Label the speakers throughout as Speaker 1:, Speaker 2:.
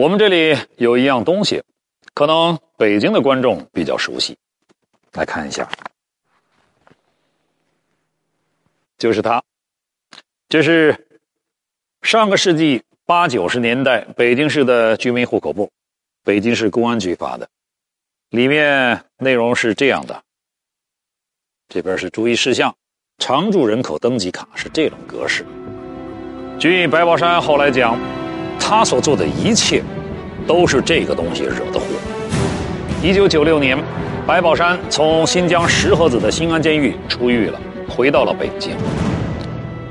Speaker 1: 我们这里有一样东西，可能北京的观众比较熟悉，来看一下，就是它，这是上个世纪八九十年代北京市的居民户口簿，北京市公安局发的，里面内容是这样的，这边是注意事项，常住人口登记卡是这种格式。据白宝山后来讲。他所做的一切，都是这个东西惹的祸。一九九六年，白宝山从新疆石河子的新安监狱出狱了，回到了北京。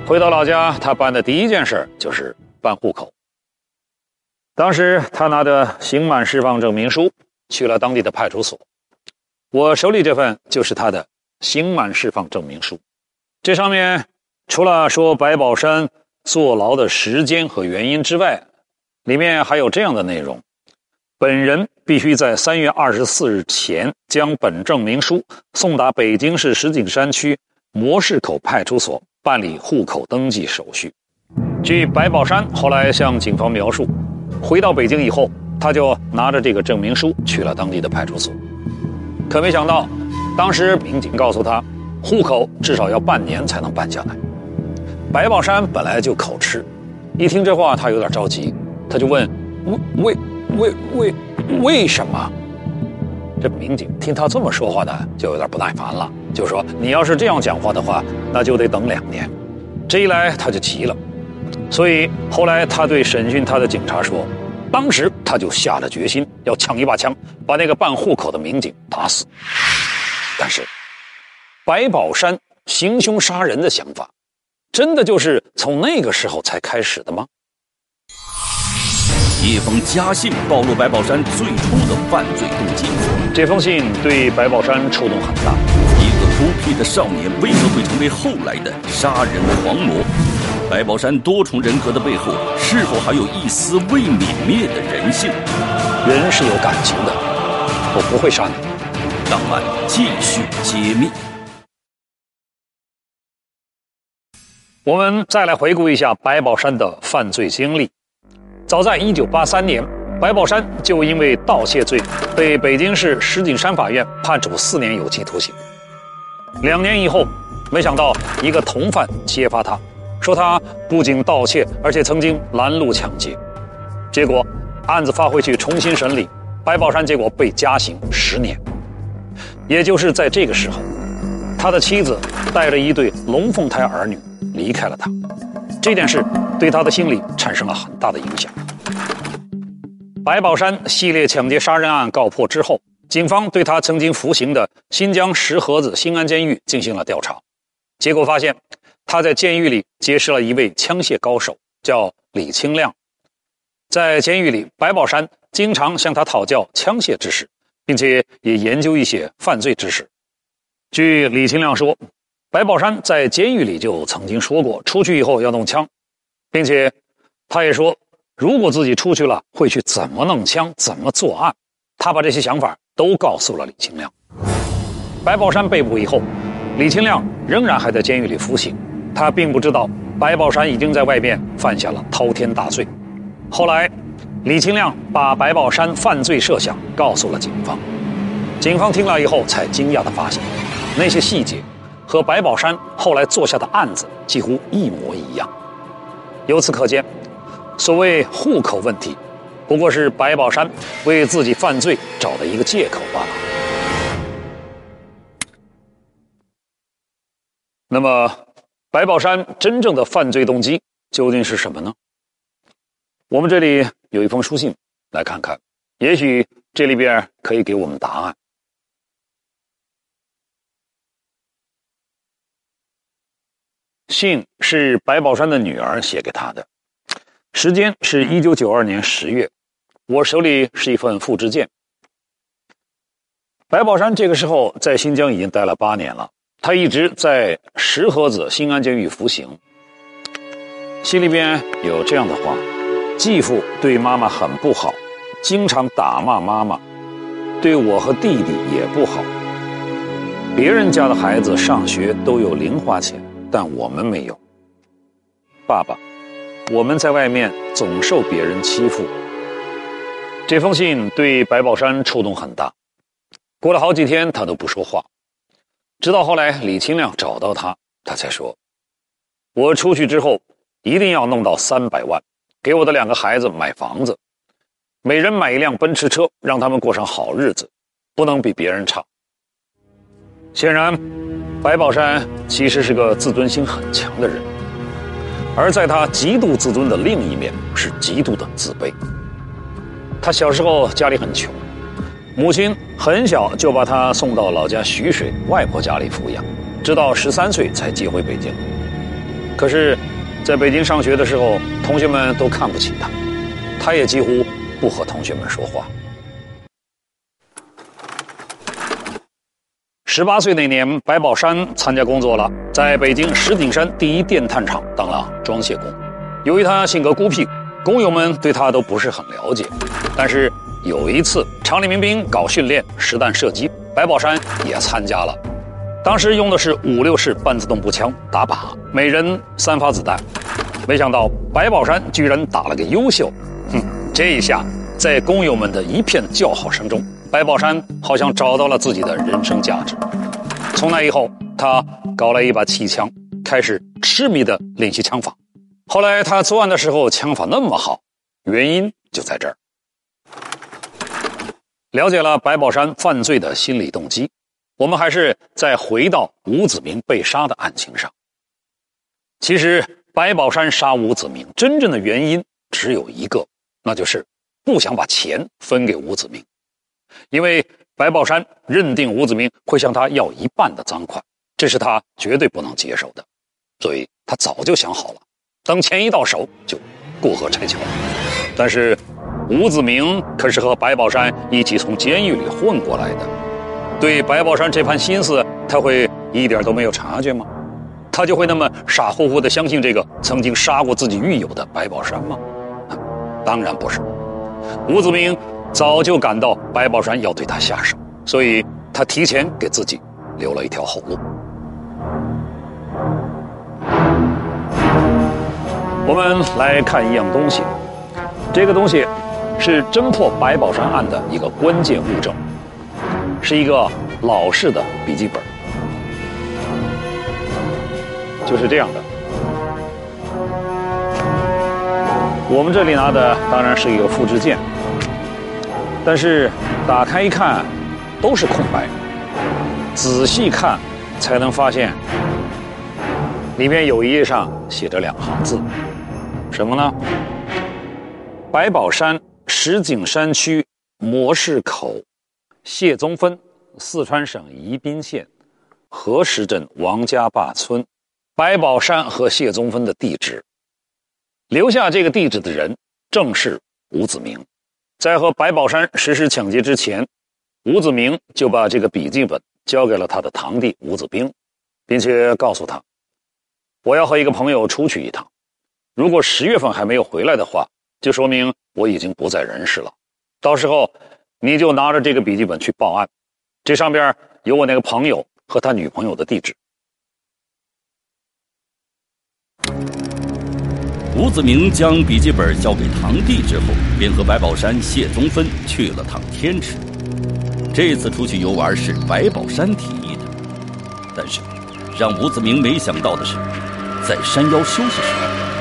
Speaker 1: 回到老家，他办的第一件事就是办户口。当时他拿着刑满释放证明书去了当地的派出所。我手里这份就是他的刑满释放证明书，这上面除了说白宝山坐牢的时间和原因之外，里面还有这样的内容：本人必须在三月二十四日前将本证明书送达北京市石景山区模式口派出所办理户口登记手续。据白宝山后来向警方描述，回到北京以后，他就拿着这个证明书去了当地的派出所。可没想到，当时民警告诉他，户口至少要半年才能办下来。白宝山本来就口吃，一听这话，他有点着急。他就问：“为为为为为什么？”这民警听他这么说话呢，就有点不耐烦了，就说：“你要是这样讲话的话，那就得等两年。”这一来他就急了，所以后来他对审讯他的警察说：“当时他就下了决心，要抢一把枪，把那个办户口的民警打死。”但是，白宝山行凶杀人的想法，真的就是从那个时候才开始的吗？
Speaker 2: 一封家信暴露白宝山最初的犯罪动机。
Speaker 1: 这封信对白宝山触动很大。
Speaker 2: 一个孤僻的少年为何会成为后来的杀人狂魔？白宝山多重人格的背后，是否还有一丝未泯灭的人性？
Speaker 1: 人是有感情的，我不会杀你。
Speaker 2: 档案继续揭秘。
Speaker 1: 我们再来回顾一下白宝山的犯罪经历。早在1983年，白宝山就因为盗窃罪被北京市石景山法院判处四年有期徒刑。两年以后，没想到一个同犯揭发他，说他不仅盗窃，而且曾经拦路抢劫。结果案子发回去重新审理，白宝山结果被加刑十年。也就是在这个时候，他的妻子带着一对龙凤胎儿女离开了他。这件事对他的心理产生了很大的影响。白宝山系列抢劫杀人案告破之后，警方对他曾经服刑的新疆石河子新安监狱进行了调查，结果发现他在监狱里结识了一位枪械高手，叫李清亮。在监狱里，白宝山经常向他讨教枪械知识，并且也研究一些犯罪知识。据李清亮说。白宝山在监狱里就曾经说过，出去以后要弄枪，并且他也说，如果自己出去了，会去怎么弄枪，怎么作案。他把这些想法都告诉了李清亮。白宝山被捕以后，李清亮仍然还在监狱里服刑，他并不知道白宝山已经在外面犯下了滔天大罪。后来，李清亮把白宝山犯罪设想告诉了警方，警方听了以后才惊讶地发现，那些细节。和白宝山后来做下的案子几乎一模一样，由此可见，所谓户口问题，不过是白宝山为自己犯罪找的一个借口罢了。那么，白宝山真正的犯罪动机究竟是什么呢？我们这里有一封书信，来看看，也许这里边可以给我们答案。信是白宝山的女儿写给他的，时间是一九九二年十月。我手里是一份复制件。白宝山这个时候在新疆已经待了八年了，他一直在石河子新安监狱服刑。信里边有这样的话：继父对妈妈很不好，经常打骂妈妈，对我和弟弟也不好。别人家的孩子上学都有零花钱。但我们没有，爸爸，我们在外面总受别人欺负，这封信对白宝山触动很大，过了好几天他都不说话，直到后来李清亮找到他，他才说：“我出去之后一定要弄到三百万，给我的两个孩子买房子，每人买一辆奔驰车，让他们过上好日子，不能比别人差。”显然，白宝山其实是个自尊心很强的人，而在他极度自尊的另一面是极度的自卑。他小时候家里很穷，母亲很小就把他送到老家徐水外婆家里抚养，直到十三岁才接回北京。可是，在北京上学的时候，同学们都看不起他，他也几乎不和同学们说话。十八岁那年，白宝山参加工作了，在北京石景山第一电炭厂当了装卸工。由于他性格孤僻。工友们对他都不是很了解，但是有一次厂里民兵搞训练实弹射击，白宝山也参加了。当时用的是五六式半自动步枪打靶，每人三发子弹。没想到白宝山居然打了个优秀，哼！这一下在工友们的一片叫好声中，白宝山好像找到了自己的人生价值。从那以后，他搞了一把气枪，开始痴迷的练习枪法。后来他作案的时候枪法那么好，原因就在这儿。了解了白宝山犯罪的心理动机，我们还是再回到吴子明被杀的案情上。其实白宝山杀吴子明真正的原因只有一个，那就是不想把钱分给吴子明，因为白宝山认定吴子明会向他要一半的赃款，这是他绝对不能接受的，所以他早就想好了。等钱一到手，就过河拆桥。但是吴子明可是和白宝山一起从监狱里混过来的，对白宝山这盘心思，他会一点都没有察觉吗？他就会那么傻乎乎的相信这个曾经杀过自己狱友的白宝山吗？当然不是。吴子明早就感到白宝山要对他下手，所以他提前给自己留了一条后路。我们来看一样东西，这个东西是侦破白宝山案的一个关键物证，是一个老式的笔记本，就是这样的。我们这里拿的当然是一个复制件，但是打开一看都是空白，仔细看才能发现，里面有一页上写着两行字。什么呢？白宝山，石景山区模式口，谢宗芬，四川省宜宾县河石镇王家坝村。白宝山和谢宗芬的地址，留下这个地址的人正是吴子明。在和白宝山实施抢劫之前，吴子明就把这个笔记本交给了他的堂弟吴子兵，并且告诉他：“我要和一个朋友出去一趟。”如果十月份还没有回来的话，就说明我已经不在人世了。到时候你就拿着这个笔记本去报案，这上边有我那个朋友和他女朋友的地址。
Speaker 2: 吴子明将笔记本交给堂弟之后，便和白宝山、谢宗芬去了趟天池。这次出去游玩是白宝山提议的，但是让吴子明没想到的是，在山腰休息时。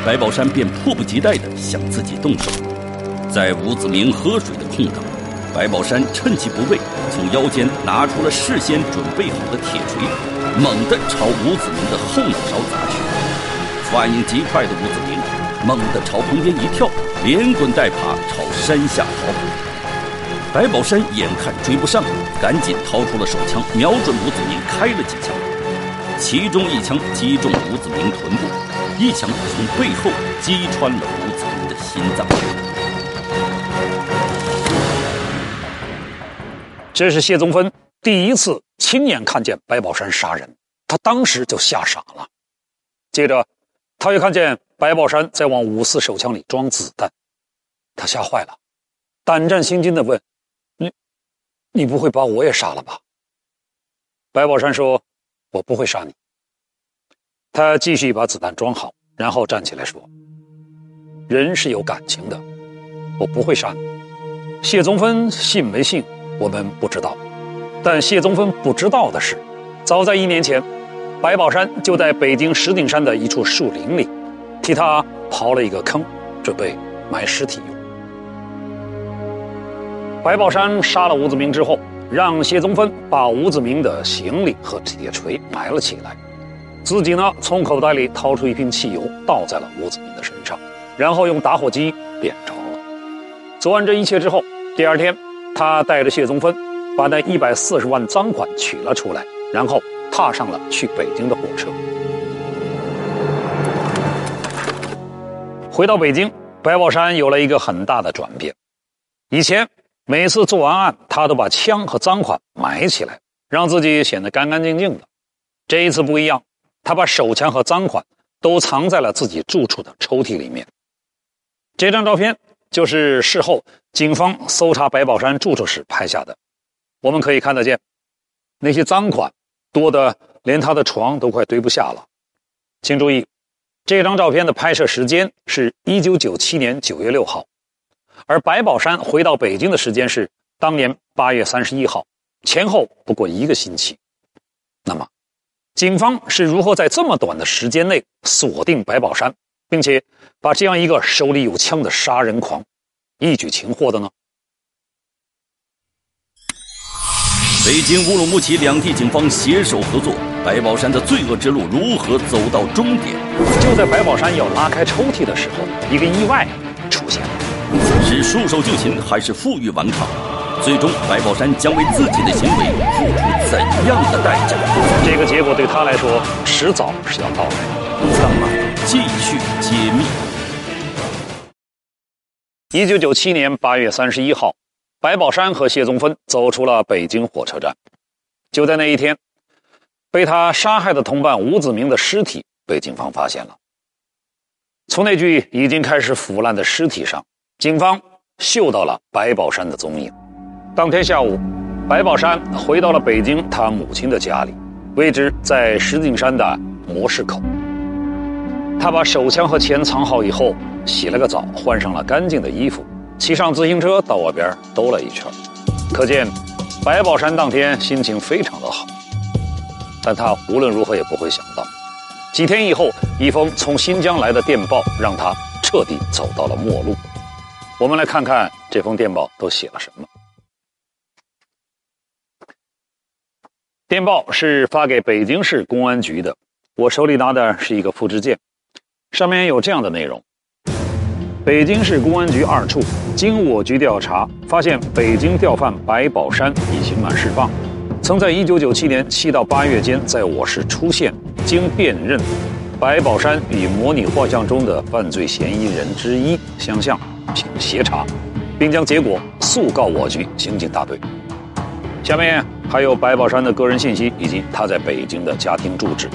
Speaker 2: 白宝山便迫不及待地想自己动手，在吴子明喝水的空档，白宝山趁其不备，从腰间拿出了事先准备好的铁锤，猛地朝吴子明的后脑勺砸去。反应极快的吴子猛地朝旁边一跳，连滚带爬朝山下逃跑。白宝山眼看追不上，赶紧掏出了手枪，瞄准吴子明开了几枪，其中一枪击中吴子明臀部。一枪从背后击穿了吴子明的心脏。
Speaker 1: 这是谢宗芬第一次亲眼看见白宝山杀人，他当时就吓傻了。接着，他又看见白宝山在往五四手枪里装子弹，他吓坏了，胆战心惊的问：“你，你不会把我也杀了吧？”白宝山说：“我不会杀你。”他继续把子弹装好，然后站起来说：“人是有感情的，我不会杀你。谢宗芬信没信，我们不知道。但谢宗芬不知道的是，早在一年前，白宝山就在北京石景山的一处树林里，替他刨了一个坑，准备埋尸体用。白宝山杀了吴子明之后，让谢宗芬把吴子明的行李和铁锤埋了起来，自己呢从口袋里掏出一瓶汽油，倒在了吴子明的身上，然后用打火机点着了。做完这一切之后，第二天，他带着谢宗芬。把那一百四十万赃款取了出来，然后踏上了去北京的火车。回到北京，白宝山有了一个很大的转变。以前每次做完案，他都把枪和赃款埋起来，让自己显得干干净净的。这一次不一样，他把手枪和赃款都藏在了自己住处的抽屉里面。这张照片就是事后警方搜查白宝山住处时拍下的。我们可以看得见，那些赃款多的连他的床都快堆不下了。请注意，这张照片的拍摄时间是一九九七年九月六号，而白宝山回到北京的时间是当年八月三十一号，前后不过一个星期。那么，警方是如何在这么短的时间内锁定白宝山，并且把这样一个手里有枪的杀人狂一举擒获的呢？
Speaker 2: 北京乌鲁木齐两地警方携手合作，白宝山的罪恶之路如何走到终点？
Speaker 1: 就在白宝山要拉开抽屉的时候，一个意外出现了。
Speaker 2: 是束手就擒还是负隅顽抗？最终，白宝山将为自己的行为付出怎样的代价？
Speaker 1: 这个结果对他来说，迟早是要到来。
Speaker 2: 咱们继续揭秘。
Speaker 1: 一九九七年八月三十一号。白宝山和谢宗芬走出了北京火车站。就在那一天，被他杀害的同伴吴子明的尸体被警方发现了。从那具已经开始腐烂的尸体上，警方嗅到了白宝山的踪影。当天下午，白宝山回到了北京他母亲的家里，位置在石景山的模式口。他把手枪和钱藏好以后，洗了个澡，换上了干净的衣服。骑上自行车到外边兜了一圈，可见白宝山当天心情非常的好。但他无论如何也不会想到，几天以后，一封从新疆来的电报让他彻底走到了末路。我们来看看这封电报都写了什么。电报是发给北京市公安局的，我手里拿的是一个复制件，上面有这样的内容。北京市公安局二处经我局调查，发现北京调犯白宝山已刑满释放，曾在1997年7到8月间在我市出现。经辨认，白宝山与模拟画像中的犯罪嫌疑人之一相像，请协查，并将结果速告我局刑警大队。下面还有白宝山的个人信息以及他在北京的家庭住址。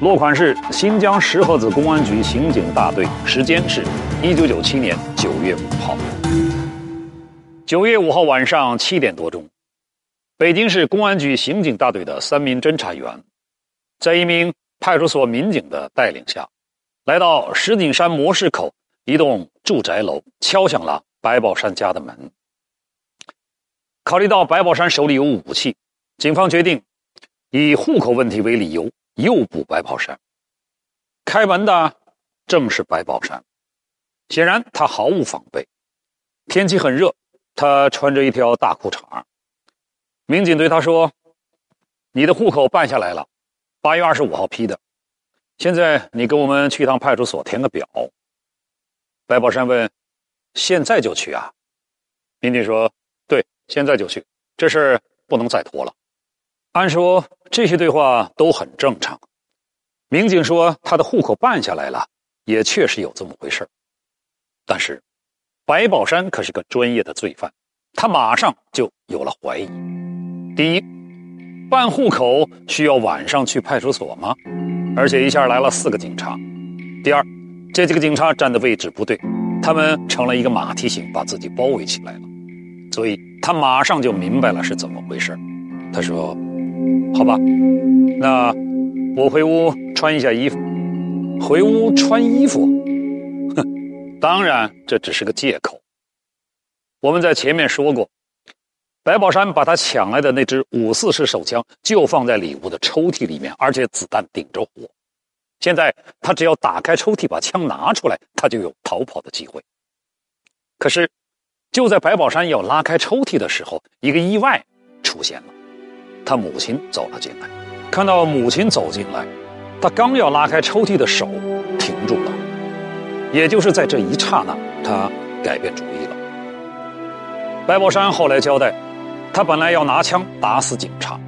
Speaker 1: 落款是新疆石河子公安局刑警大队，时间是一九九七年九月五号。九月五号晚上七点多钟，北京市公安局刑警大队的三名侦查员，在一名派出所民警的带领下，来到石景山模式口一栋住宅楼，敲响了白宝山家的门。考虑到白宝山手里有武器，警方决定以户口问题为理由。诱捕白宝山，开门的正是白宝山。显然他毫无防备。天气很热，他穿着一条大裤衩。民警对他说：“你的户口办下来了，八月二十五号批的。现在你跟我们去一趟派出所填个表。”白宝山问：“现在就去啊？”民警说：“对，现在就去，这事不能再拖了。”按说这些对话都很正常。民警说他的户口办下来了，也确实有这么回事但是，白宝山可是个专业的罪犯，他马上就有了怀疑。第一，办户口需要晚上去派出所吗？而且一下来了四个警察。第二，这几个警察站的位置不对，他们成了一个马蹄形，把自己包围起来了。所以他马上就明白了是怎么回事他说。好吧，那我回屋穿一下衣服。回屋穿衣服？哼，当然这只是个借口。我们在前面说过，白宝山把他抢来的那支五四式手枪就放在里屋的抽屉里面，而且子弹顶着火。现在他只要打开抽屉，把枪拿出来，他就有逃跑的机会。可是，就在白宝山要拉开抽屉的时候，一个意外出现了。他母亲走了进来，看到母亲走进来，他刚要拉开抽屉的手停住了。也就是在这一刹那，他改变主意了。白宝山后来交代，他本来要拿枪打死警察，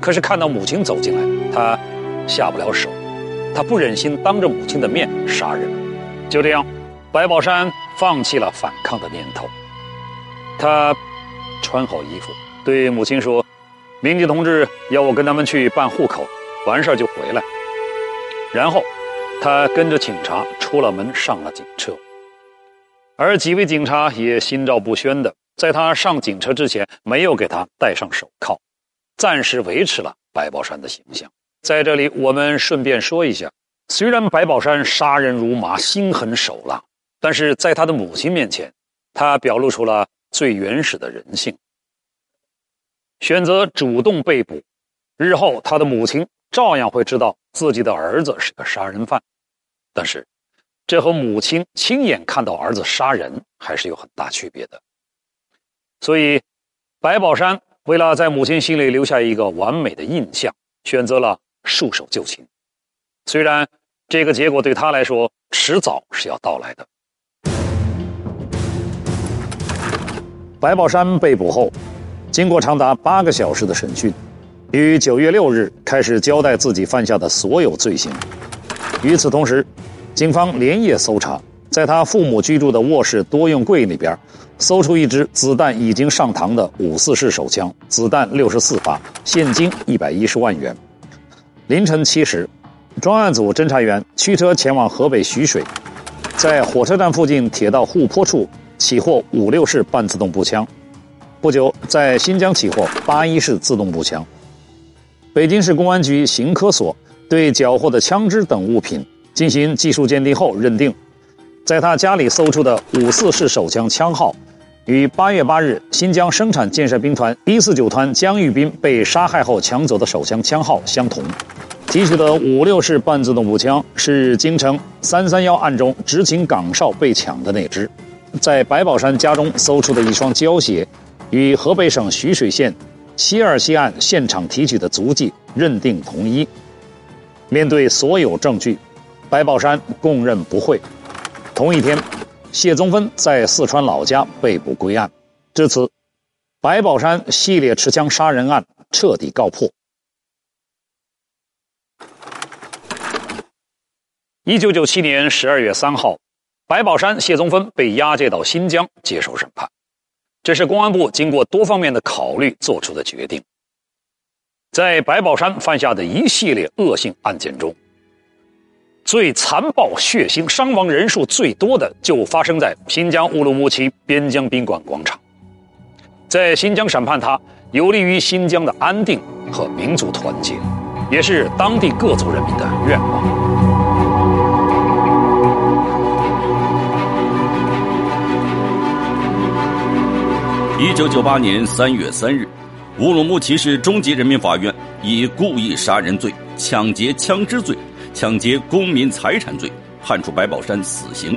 Speaker 1: 可是看到母亲走进来，他下不了手。他不忍心当着母亲的面杀人，就这样，白宝山放弃了反抗的念头。他穿好衣服，对母亲说：“民警同志要我跟他们去办户口，完事儿就回来。”然后，他跟着警察出了门，上了警车。而几位警察也心照不宣的，在他上警车之前，没有给他戴上手铐，暂时维持了白宝山的形象。在这里，我们顺便说一下，虽然白宝山杀人如麻、心狠手辣，但是在他的母亲面前，他表露出了最原始的人性，选择主动被捕。日后，他的母亲照样会知道自己的儿子是个杀人犯，但是，这和母亲亲眼看到儿子杀人还是有很大区别的。所以，白宝山为了在母亲心里留下一个完美的印象，选择了。束手就擒，虽然这个结果对他来说迟早是要到来的。白宝山被捕后，经过长达八个小时的审讯，于九月六日开始交代自己犯下的所有罪行。与此同时，警方连夜搜查，在他父母居住的卧室多用柜里边，搜出一支子弹已经上膛的五四式手枪，子弹六十四发，现金一百一十万元。凌晨七时，专案组侦查员驱车前往河北徐水，在火车站附近铁道护坡处起获五六式半自动步枪。不久，在新疆起获八一式自动步枪。北京市公安局刑科所对缴获的枪支等物品进行技术鉴定后认定，在他家里搜出的五四式手枪枪号，与八月八日新疆生产建设兵团一四九团江玉斌被杀害后抢走的手枪枪号相同。提取的五六式半自动步枪是京城三三幺案中执勤岗哨被抢的那支，在白宝山家中搜出的一双胶鞋，与河北省徐水县七二七案现场提取的足迹认定同一。面对所有证据，白宝山供认不讳。同一天，谢宗芬在四川老家被捕归案，至此，白宝山系列持枪杀人案彻底告破。一九九七年十二月三号，白宝山、谢宗芬被押解到新疆接受审判。这是公安部经过多方面的考虑做出的决定。在白宝山犯下的一系列恶性案件中，最残暴、血腥、伤亡人数最多的就发生在新疆乌鲁木齐边疆宾馆广场。在新疆审判他，有利于新疆的安定和民族团结，也是当地各族人民的愿望。
Speaker 2: 一九九八年三月三日，乌鲁木齐市中级人民法院以故意杀人罪、抢劫枪支罪、抢劫公民财产罪，判处白宝山死刑，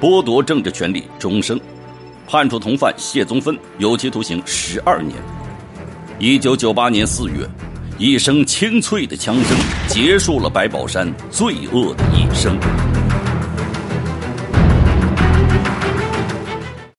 Speaker 2: 剥夺政治权利终生，判处同犯谢宗芬有期徒刑十二年。一九九八年四月，一声清脆的枪声结束了白宝山罪恶的一生。